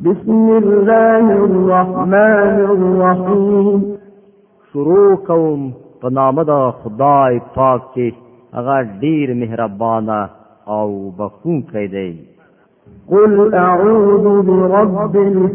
بسم الله الرحمن الرحیم شروع کوم په نام د خدای پاک چې هغه ډیر مهربان او بخون کوي قل اعوذ برب